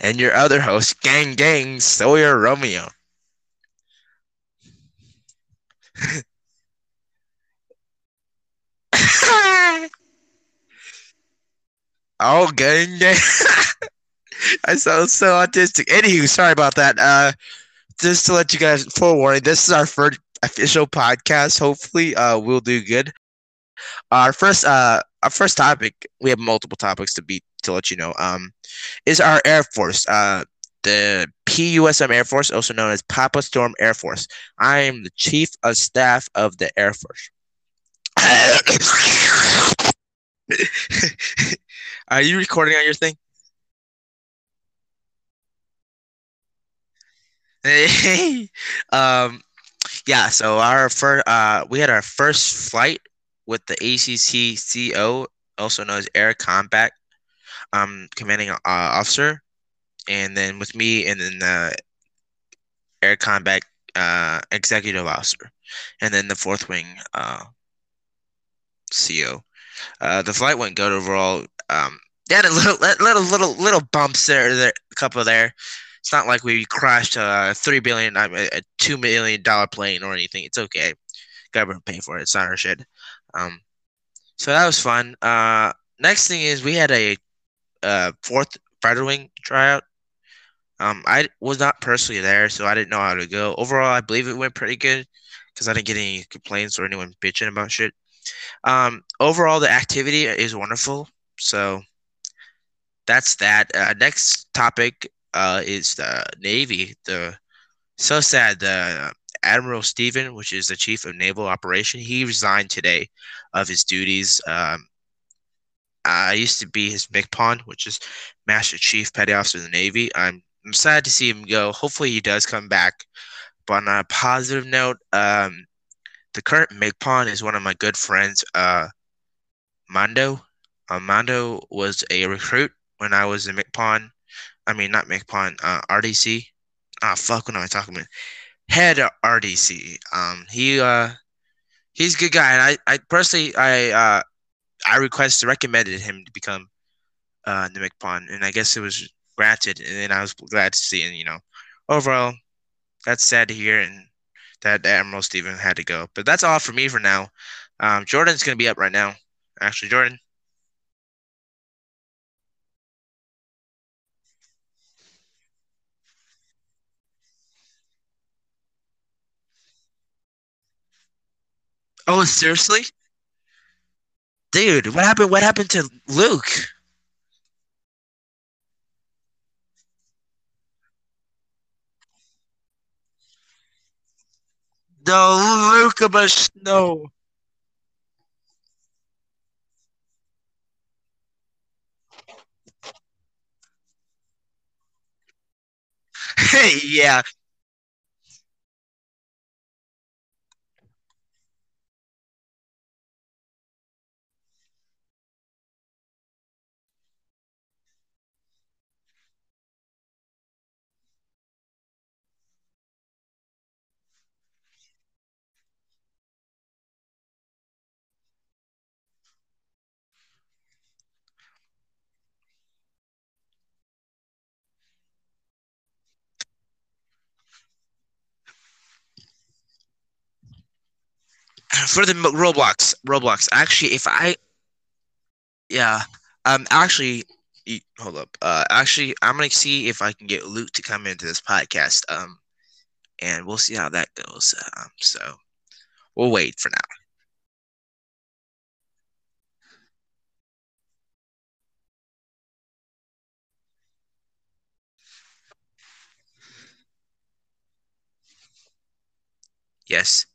and your other host, Gang Gang Sawyer Romeo. oh, gang gang. I sound so autistic. Anywho, sorry about that. Uh, just to let you guys forewarning, this is our first official podcast. Hopefully, uh, we'll do good. Our first, uh, our first topic. We have multiple topics to be to let you know. Um, is our Air Force. Uh, the PUSM Air Force, also known as Papa Storm Air Force. I am the Chief of Staff of the Air Force. Are you recording on your thing? Hey, um, yeah. So our first, uh, we had our first flight with the ACCCO, also known as Air Combat, um, commanding uh, officer, and then with me, and then the Air Combat uh, executive officer, and then the fourth wing uh, CO. Uh, the flight went good overall. Um, they had a little, little, little, little bumps there, there, a couple there. It's not like we crashed a three billion, a two million dollar plane or anything. It's okay. Government pay for it. It's not our shit. Um, so that was fun. Uh, next thing is we had a uh, fourth fighter wing tryout. Um, I was not personally there, so I didn't know how to go. Overall, I believe it went pretty good because I didn't get any complaints or anyone bitching about shit. Um, overall, the activity is wonderful. So that's that. Uh, next topic uh, is the Navy. The so sad the Admiral Stephen, which is the chief of naval operation, he resigned today of his duties. Um, I used to be his MCPON, which is Master Chief Petty Officer of the Navy. I'm, I'm sad to see him go. Hopefully, he does come back. But on a positive note, um, the current MCPON is one of my good friends, uh, Mondo. Uh, was a recruit when I was a MCPON. I mean, not MCPON, uh, RDC. Ah, fuck, what am I talking about? Head RDC. Um, he uh, he's a good guy, and I, I personally, I uh, I requested, recommended him to become uh the MCPON, and I guess it was granted, and then I was glad to see, and you know, overall, that's sad to hear, and that Admiral Stephen had to go. But that's all for me for now. Um, Jordan's gonna be up right now. Actually, Jordan. Oh, seriously, dude? What happened? What happened to Luke? No, Luke know. Hey, yeah, for the Roblox. Roblox. Actually, if I yeah, um, actually, hold up. Uh, actually, I'm gonna see if I can get Luke to come into this podcast. Um, and we'll see how that goes. Um, so we'll wait for now. Yes.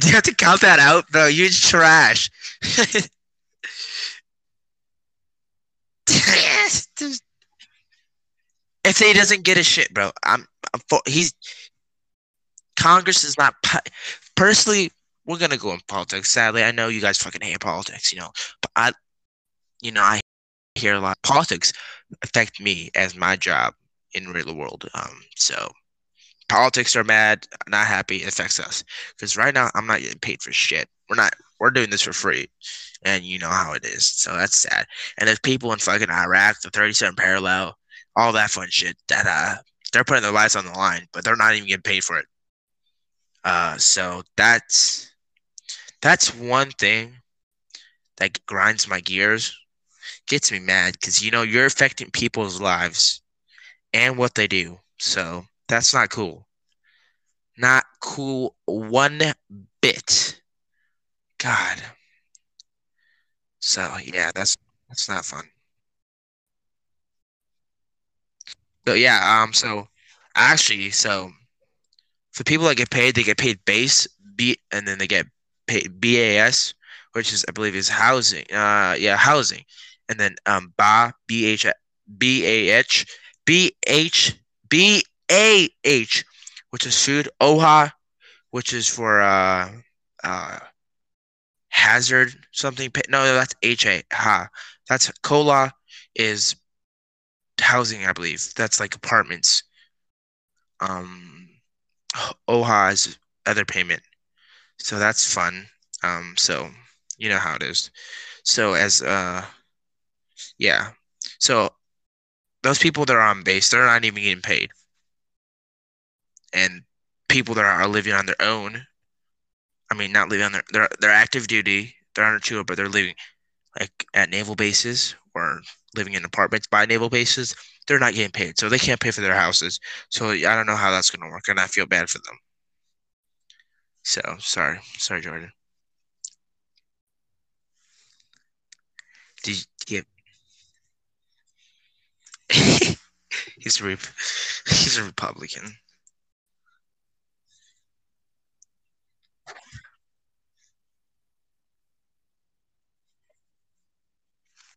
Do you have to count that out, bro? You're trash. if he doesn't get a shit, bro, I'm, I'm for, he's Congress is not personally. We're gonna go in politics. Sadly, I know you guys fucking hate politics, you know, but I, you know, I hear a lot. Politics affect me as my job in real world. Um, so politics are mad, not happy. It affects us because right now I'm not getting paid for shit. We're not. we're doing this for free, and you know how it is. So that's sad. And there's people in fucking Iraq, the 37 parallel, all that fun shit that uh they're putting their lives on the line, but they're not even getting paid for it. Uh, so that's that's one thing that grinds my gears, gets me mad because you know you're affecting people's lives and what they do. So that's not cool. Not cool one bit. God. So yeah, that's that's not fun. So yeah, um, so actually, so for people that get paid, they get paid base B, and then they get paid BAS, which is I believe is housing. Uh, yeah, housing, and then um, BA B H B A H B H B A H, which is food. OHA, which is for uh uh hazard something. No, that's H A ha. That's COLA is housing, I believe. That's like apartments. Um, OHA is other payment. So that's fun. Um, so you know how it is. So as uh, yeah. So those people that are on base, they're not even getting paid. And people that are living on their own, I mean, not living on their, they're, they're active duty, they're on a tour, but they're living like at naval bases or living in apartments by naval bases, they're not getting paid. So they can't pay for their houses. So I don't know how that's going to work. And I feel bad for them. So sorry. Sorry, Jordan. Did you he's, a Rep- he's a Republican.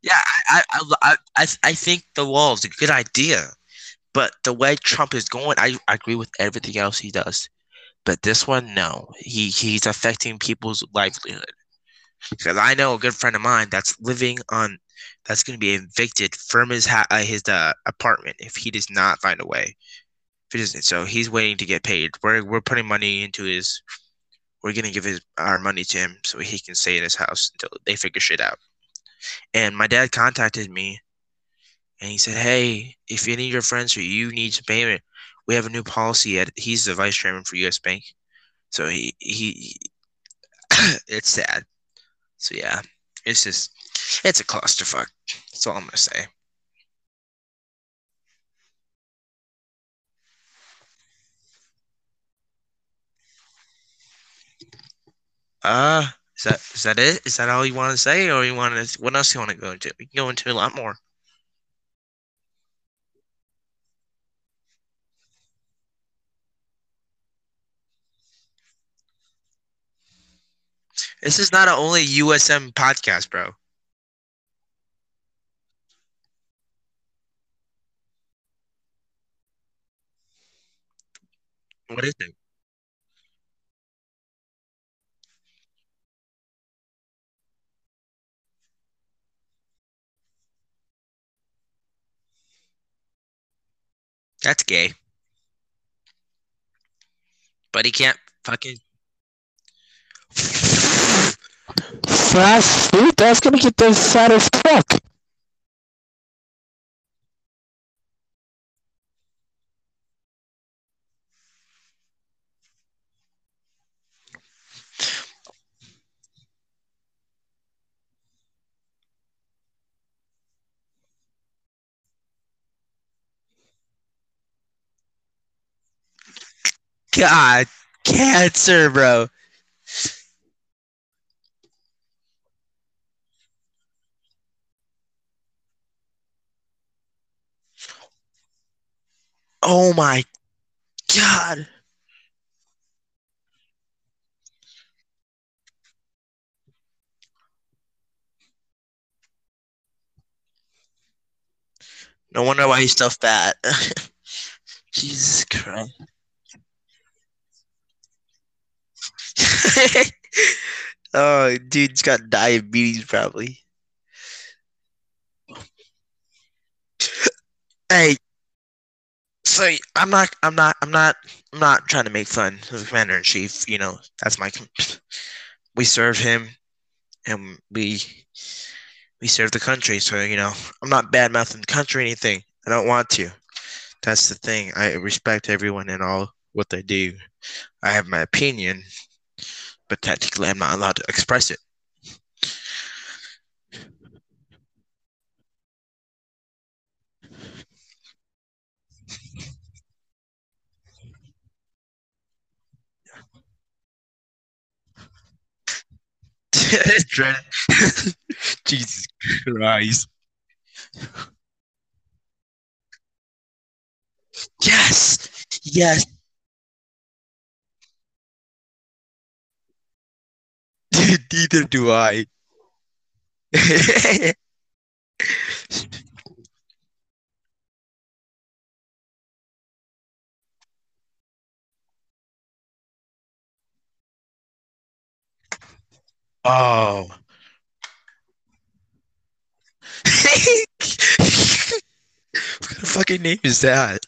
Yeah, I, I, I, I, think the wall is a good idea, but the way Trump is going, I, I agree with everything else he does. But this one, no, he he's affecting people's livelihood. Because I know a good friend of mine that's living on, that's going to be evicted from his ha- uh, his uh, apartment if he does not find a way. If he doesn't, so he's waiting to get paid. We're we're putting money into his. We're gonna give his our money to him so he can stay in his house until they figure shit out. And my dad contacted me and he said, Hey, if any of your friends or you need some payment, we have a new policy. At, he's the vice chairman for US Bank. So he, he, it's sad. So yeah, it's just, it's a clusterfuck. That's all I'm to say. Uh, is that is that it? Is that all you want to say, or you want to? What else you want to go into? We can go into a lot more. This is not an only USM podcast, bro. What is it? That's gay. But he can't fucking Fast food, that's gonna get them fat as fuck. God cancer, bro. Oh my God. No wonder why he's still fat. Jesus Christ. oh, dude's got diabetes probably. Hey, so I'm not, I'm not, I'm not, I'm not trying to make fun of the commander in chief. You know, that's my. We serve him. and we we serve the country. So you know, I'm not bad mouthing the country or anything. I don't want to. That's the thing. I respect everyone and all what they do. I have my opinion, but technically, I'm not allowed to express it. Jesus Christ. Yes. Yes. Neither do I. oh. what kind of fucking name is that?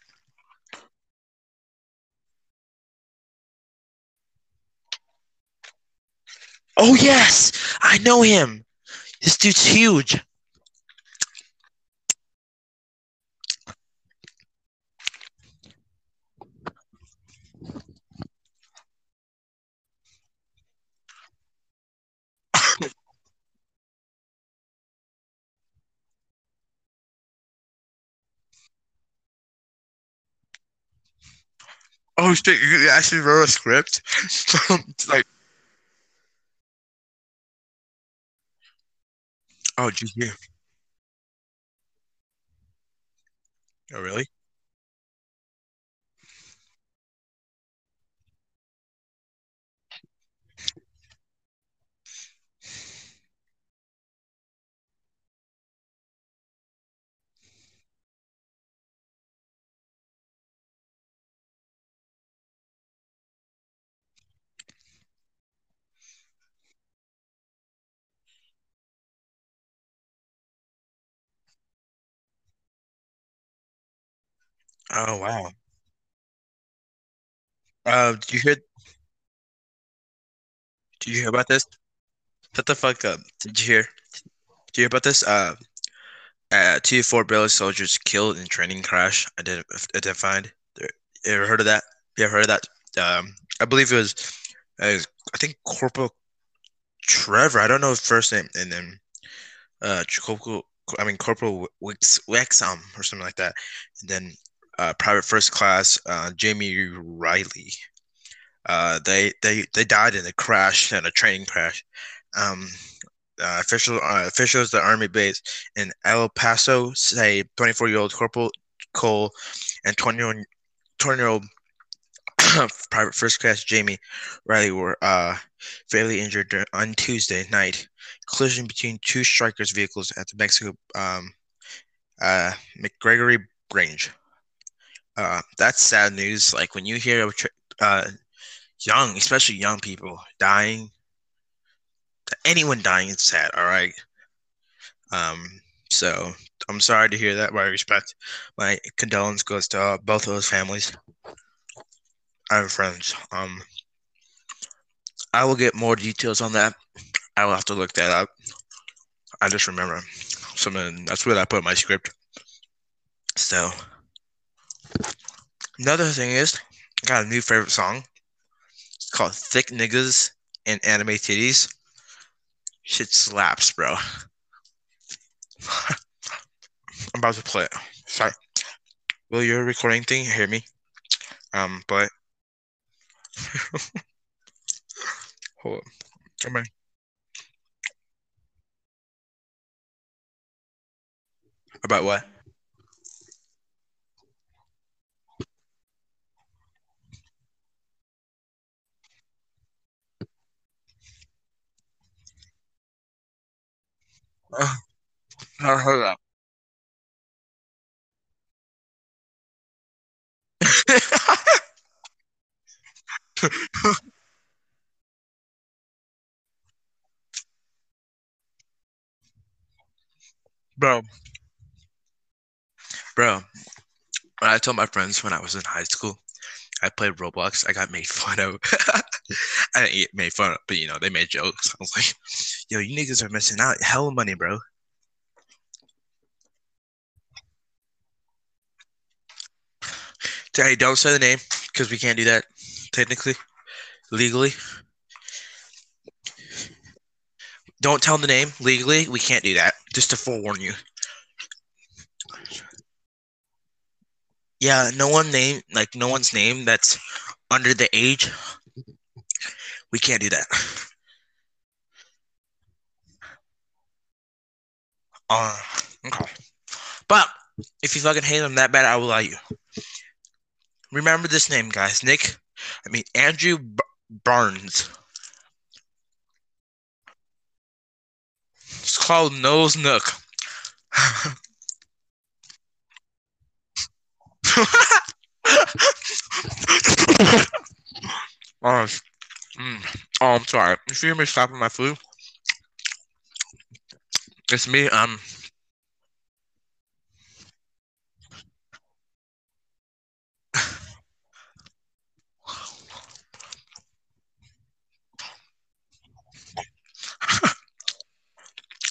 Oh yes, I know him. This dude's huge. Oh shit! You actually wrote a script. Like, oh, did you? Oh, really? Oh wow. Uh, did you hear? Did you hear about this? Shut the fuck up. Did you hear? Did you hear about this? Uh, uh, two four British soldiers killed in training crash. ident- Identified. You ever heard of that? You ever heard of that? Um, I believe it was, uh, I think Corporal Trevor. I don't know his first name, and then uh, Corporal. I mean Corporal Wix Wexham or something like that, and then uh, Private First Class uh, Jamie Riley. Uh, they they they died in a crash, in a training crash. Um, uh, official uh, officials the army base in El Paso say 24-year-old Corporal Cole and 20-year-old 20-year-old Private First Class Jamie Riley were uh, fatally injured on Tuesday night. Collision between two Strykers' vehicles at the Mexico um, uh, McGregor Range. Uh, that's sad news. Like when you hear uh, young, especially young people dying, anyone dying is sad. All right. Um, so I'm sorry to hear that. My respect, my condolence goes to uh, both of those families. Have friends. Um, I will get more details on that. I will have to look that up. I just remember something. That's what I put in my script. So another thing is, I got a new favorite song. It's called "Thick Niggas and Anime Titties." Shit slaps, bro. I'm about to play it. Sorry. Will your recording thing hear me? Um, but hold on. Come on. About what? Uh, hold up. bro, bro. I told my friends when I was in high school I played Roblox. I got made fun of. I didn't get made fun of, but you know they made jokes. I was like, "Yo, you niggas are missing out. Hell money, bro." Hey, don't say the name because we can't do that technically, legally. Don't tell the name legally. We can't do that. Just to forewarn you. Yeah, no one name like no one's name that's under the age. We can't do that. Uh, okay. But if you fucking hate them that bad, I will allow you. Remember this name, guys. Nick, I mean Andrew B- Barnes. It's called Nose Nook. oh, mm. oh, I'm sorry. You hear me stopping my food, it's me. Um,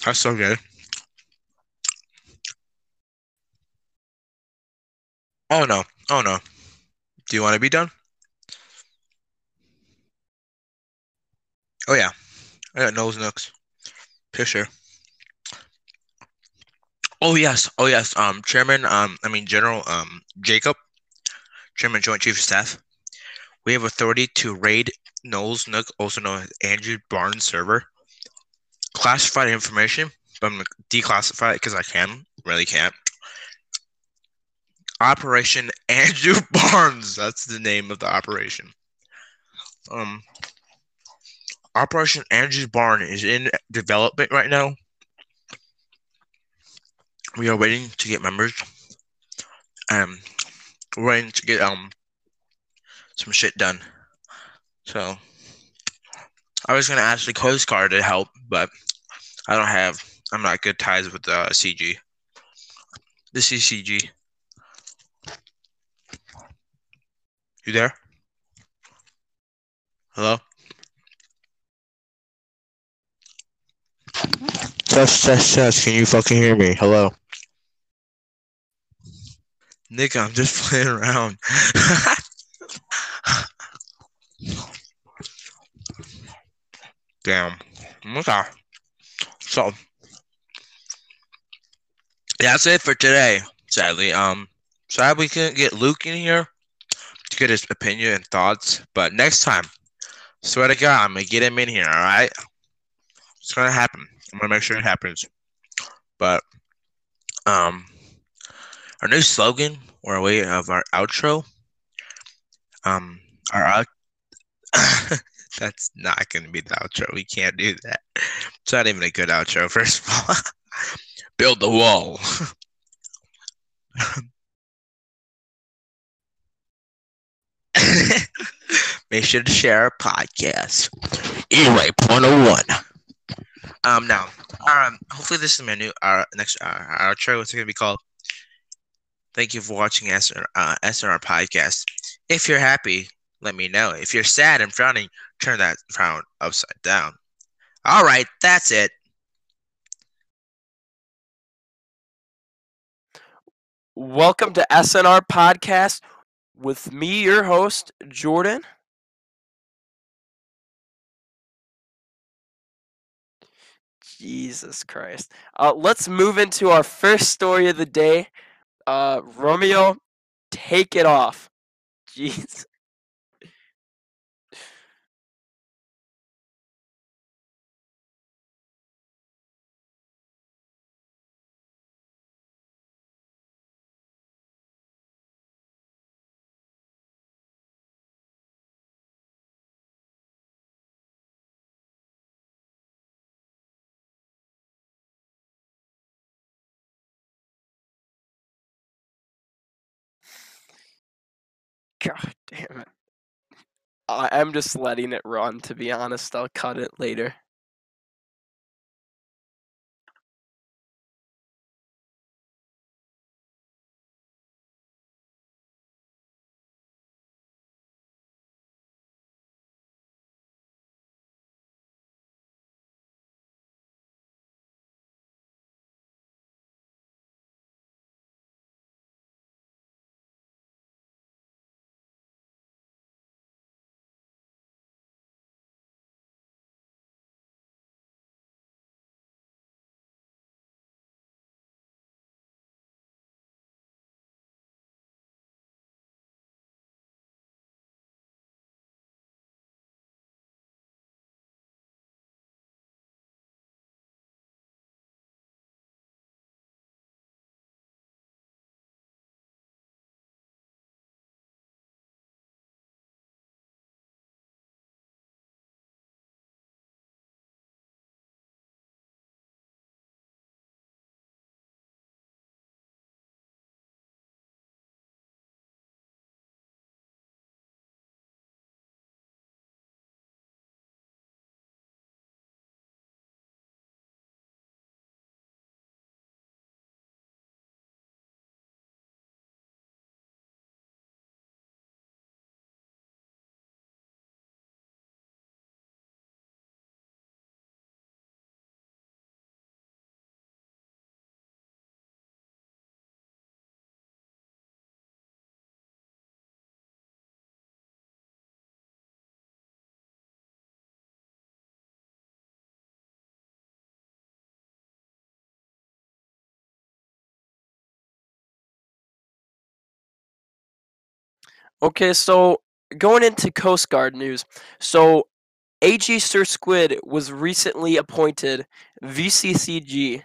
that's so good. Oh no. Oh no. Do you want to be done? Oh yeah. I got nose nooks. Picture. Oh yes. Oh yes. Um, Chairman. Um, I mean General. Um, Jacob, Chairman Joint Chief of Staff. We have authority to raid Knowles Nook, also known as Andrew Barnes server. Classified information, but I'm it because I can. Really can't. Operation Andrew Barnes. That's the name of the operation. Um, Operation Andrew Barnes is in development right now. We are waiting to get members. Um, we're waiting to get um some shit done. So I was gonna ask the Coast Guard to help, but I don't have. I'm not good ties with the uh, CG. The CCG. You there? Hello? Test, test, test. Can you fucking hear me? Hello? Nick, I'm just playing around. Damn. Okay. So that's it for today. Sadly, um, sad we couldn't get Luke in here get his opinion and thoughts. But next time, swear to God, I'm gonna get him in here. All right, it's gonna happen. I'm gonna make sure it happens. But um, our new slogan or way of our outro, um, our out. That's not gonna be the outro. We can't do that. It's not even a good outro. First of all, build the wall. Make sure to share our podcast. Anyway, point oh one. Um, now, um, hopefully this is my new our next uh, our outro. It's gonna be called. Thank you for watching SNR, uh, SNR podcast. If you're happy, let me know. If you're sad and frowning, turn that frown upside down. All right, that's it. Welcome to SNR Podcast with me, your host, Jordan. Jesus Christ. Uh, let's move into our first story of the day. Uh, Romeo, take it off. Jeez. God damn it. I am just letting it run, to be honest. I'll cut it later. Okay, so going into Coast Guard news. So AG Sir Squid was recently appointed VCCG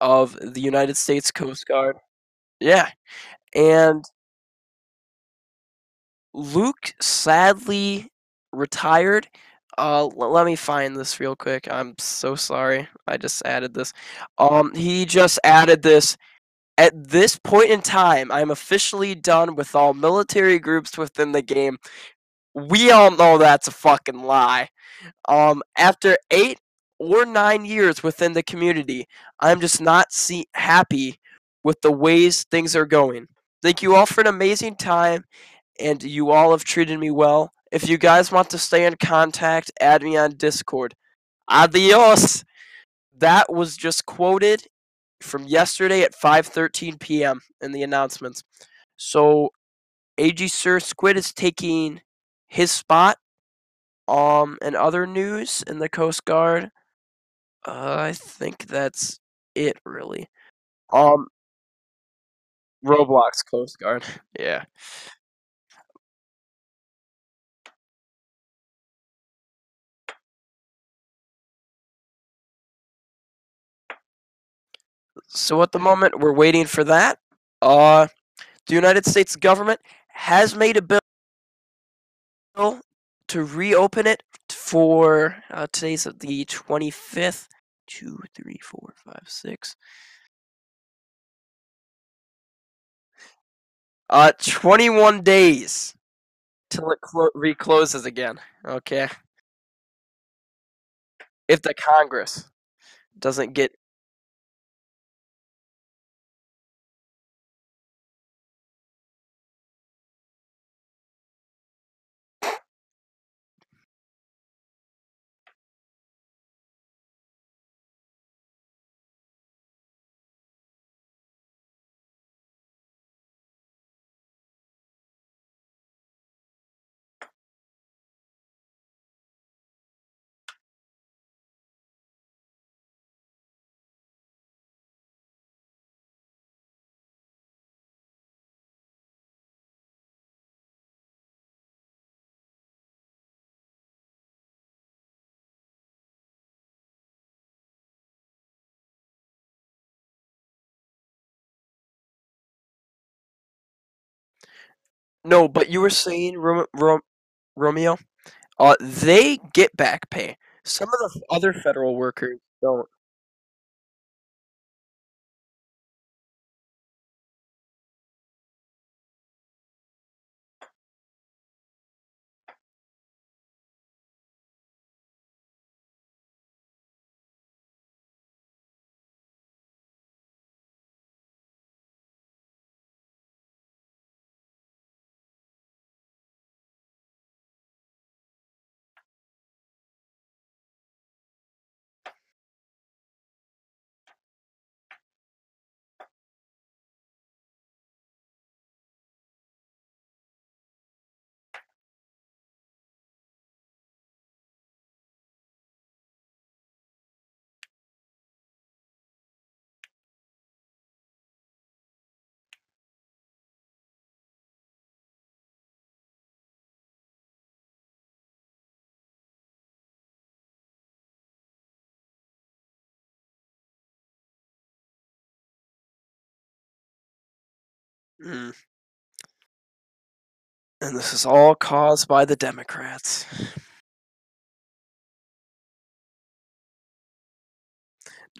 of the United States Coast Guard. Yeah. And Luke sadly retired. Uh, l- let me find this real quick. I'm so sorry. I just added this. Um, he just added this. At this point in time, I'm officially done with all military groups within the game. We all know that's a fucking lie. Um, after eight or nine years within the community, I'm just not see- happy with the ways things are going. Thank you all for an amazing time, and you all have treated me well. If you guys want to stay in contact, add me on Discord. Adios. That was just quoted from yesterday at 5:13 p.m. in the announcements. So, AG Sir Squid is taking his spot. Um, and other news in the Coast Guard. Uh, I think that's it, really. Um, Roblox Coast Guard. Yeah. So at the moment, we're waiting for that. Uh, the United States government has made a bill to reopen it for uh, today's the 25th. Two, three, four, five, six. Uh, 21 days till it clo- recloses again. Okay. If the Congress doesn't get no, but you were saying Ro- Ro- Romeo, uh, they get back pay. Some of the other federal workers don't. Mm. And this is all caused by the Democrats.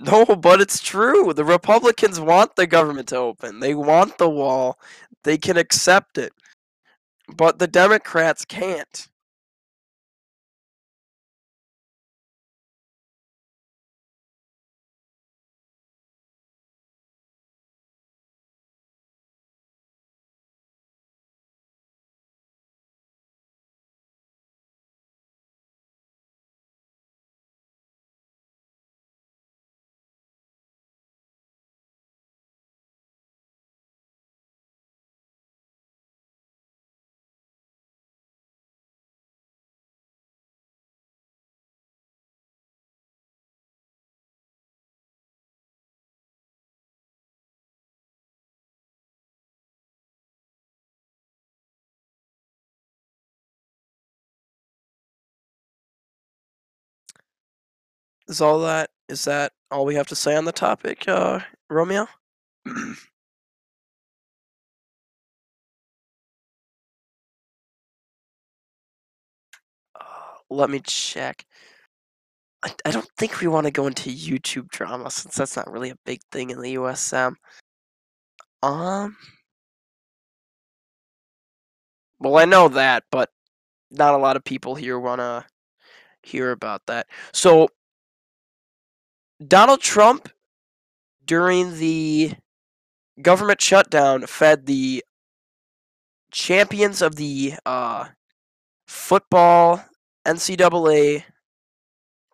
No, but it's true. The Republicans want the government to open. They want the wall. They can accept it. But the Democrats can't. Is all that is that all we have to say on the topic, uh, Romeo? Uh, let me check. I, I don't think we want to go into YouTube drama since that's not really a big thing in the USM. Um. Well, I know that, but not a lot of people here want to hear about that. So, Donald Trump, during the government shutdown, fed the champions of the uh, football NCAA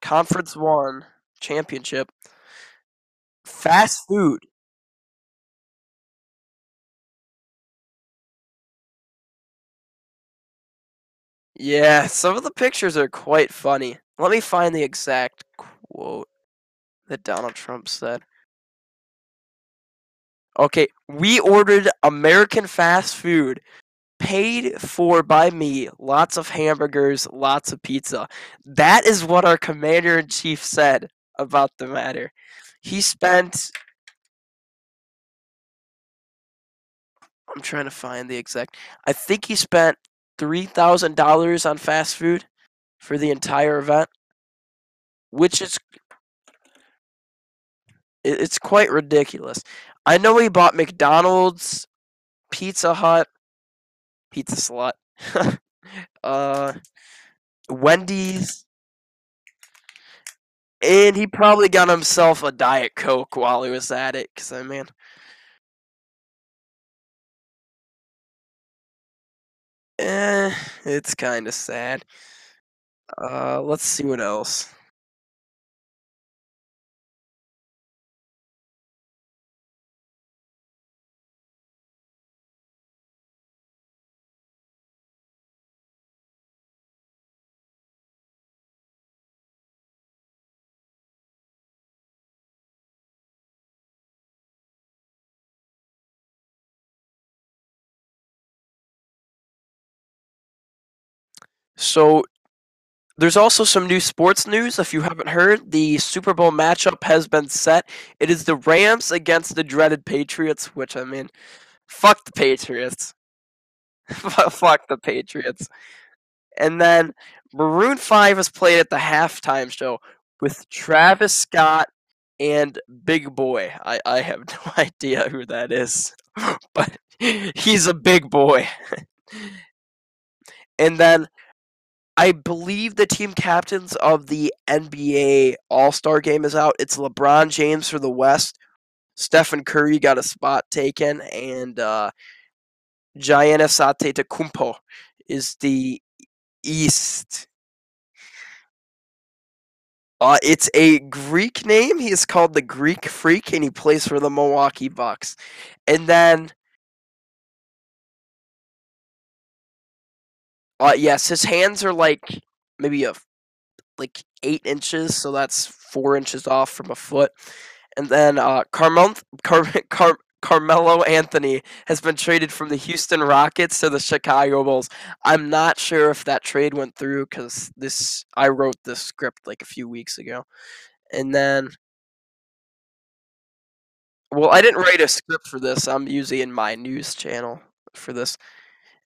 Conference One championship fast food. Yeah, some of the pictures are quite funny. Let me find the exact quote that Donald Trump said. Okay, we ordered American fast food paid for by me. Lots of hamburgers, lots of pizza. That is what our commander in chief said about the matter. He spent. I'm trying to find the exact. I think he spent $3,000 on fast food for the entire event, which is. It's quite ridiculous. I know he bought McDonald's, Pizza Hut, Pizza Slut, uh, Wendy's, and he probably got himself a Diet Coke while he was at it. Cause I mean, eh, it's kind of sad. Uh, let's see what else. So there's also some new sports news. If you haven't heard, the Super Bowl matchup has been set. It is the Rams against the dreaded Patriots, which I mean, fuck the Patriots. fuck the Patriots. And then Maroon 5 is played at the halftime show with Travis Scott and Big Boi. I, I have no idea who that is, but he's a big boy. and then I believe the team captains of the NBA All Star game is out. It's LeBron James for the West. Stephen Curry got a spot taken, and uh, Giannis Antetokounmpo is the East. Uh, it's a Greek name. He is called the Greek Freak, and he plays for the Milwaukee Bucks. And then, uh, yes, his hands are like maybe a like eight inches, so that's four inches off from a foot. And then uh, Carmel, Car- Car- Carmelo Anthony has been traded from the Houston Rockets to the Chicago Bulls. I'm not sure if that trade went through because this I wrote this script like a few weeks ago, and then. Well, I didn't write a script for this. I'm using my news channel for this.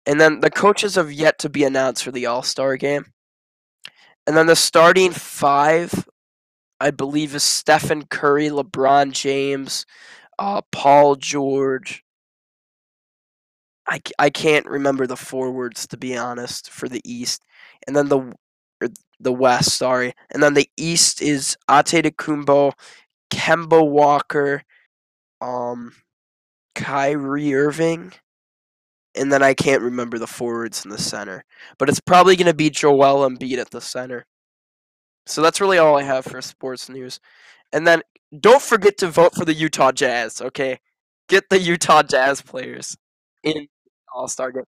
And then the coaches have yet to be announced for the All Star game. And then the starting five, I believe, is Stephen Curry, LeBron James, uh, Paul George. I, I can't remember the forwards to be honest for the East, and then the the West. Sorry, and then the East is Antetokounmpo, Kemba Walker, um, Kyrie Irving, and then I can't remember the forwards in the center, but it's probably going to be Joel Embiid at the center. So that's really all I have for sports news. And then don't forget to vote for the Utah Jazz, okay? Get the Utah Jazz players in All Star game.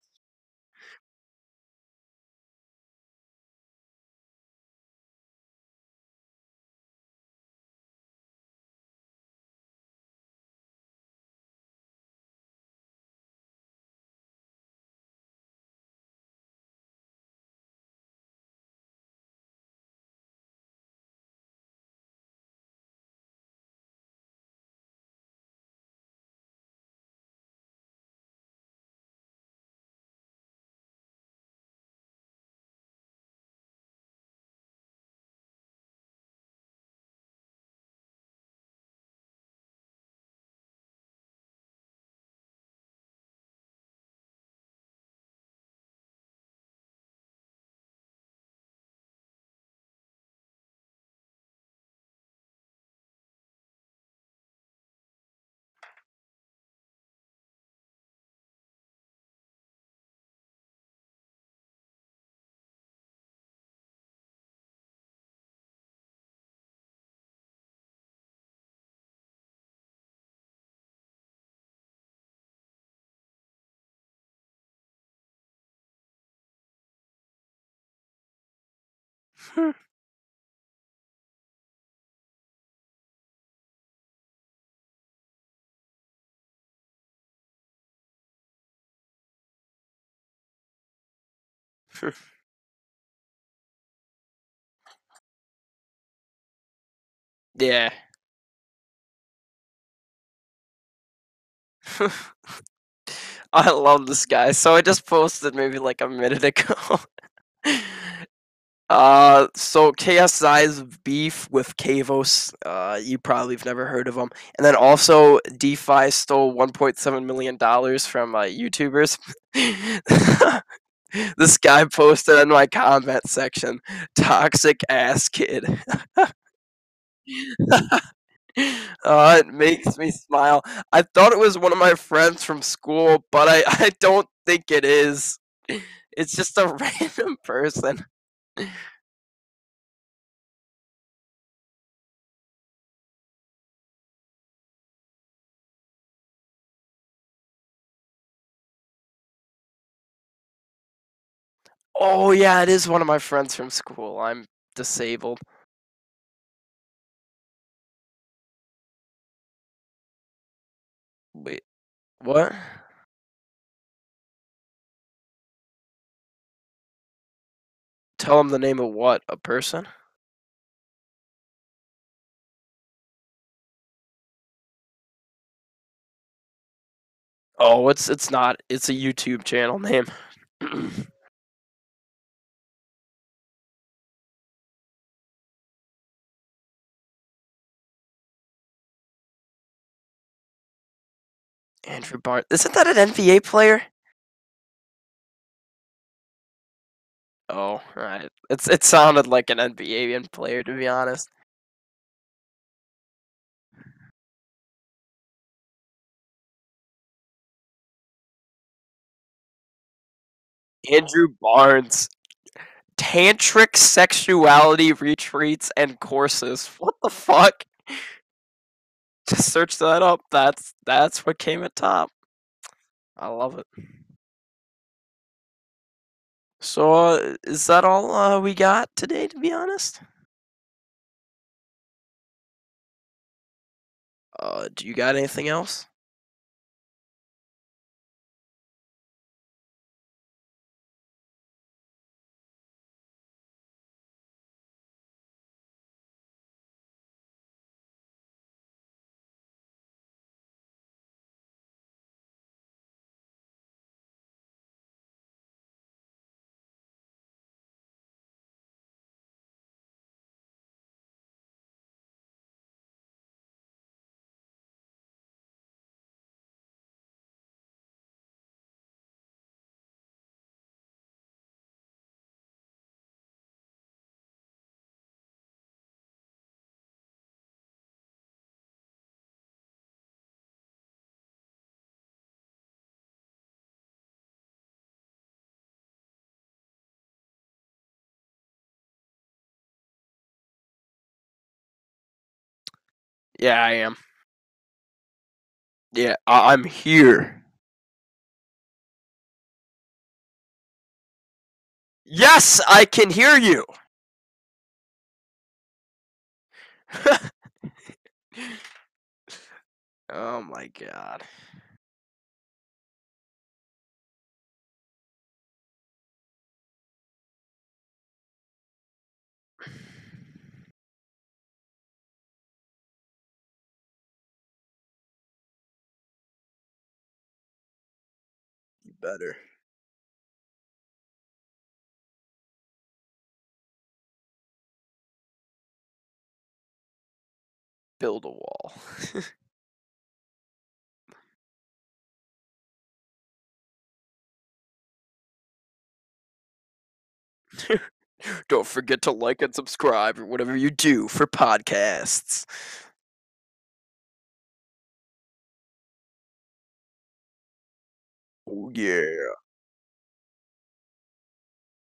yeah. I love this guy. So I just posted maybe like a minute ago. uh, so KSI's beef with Kavos. Uh, you probably have never heard of him. And then also DeFi stole 1.7 million dollars from uh, YouTubers. this guy posted in my comment section, "Toxic ass kid." Uh, it makes me smile. I thought it was one of my friends from school, but I, I don't think it is. It's just a random person. Oh yeah, it is one of my friends from school. I'm disabled. Wait, what? Tell him the name of what? A person? Oh, it's it's not. It's a YouTube channel name. Andrew Bart. Isn't that an NBA player? Oh, right. It's it sounded like an NBA player to be honest. Andrew Barnes. Tantric sexuality retreats and courses. What the fuck? Just search that up. That's that's what came at top. I love it. So, uh, is that all uh, we got today? To be honest, uh, do you got anything else? Yeah, I am. Yeah, I- I'm here. Yes, I can hear you. oh my god. Better. Build a wall. Don't forget to like and subscribe or whatever you do for podcasts. yeah.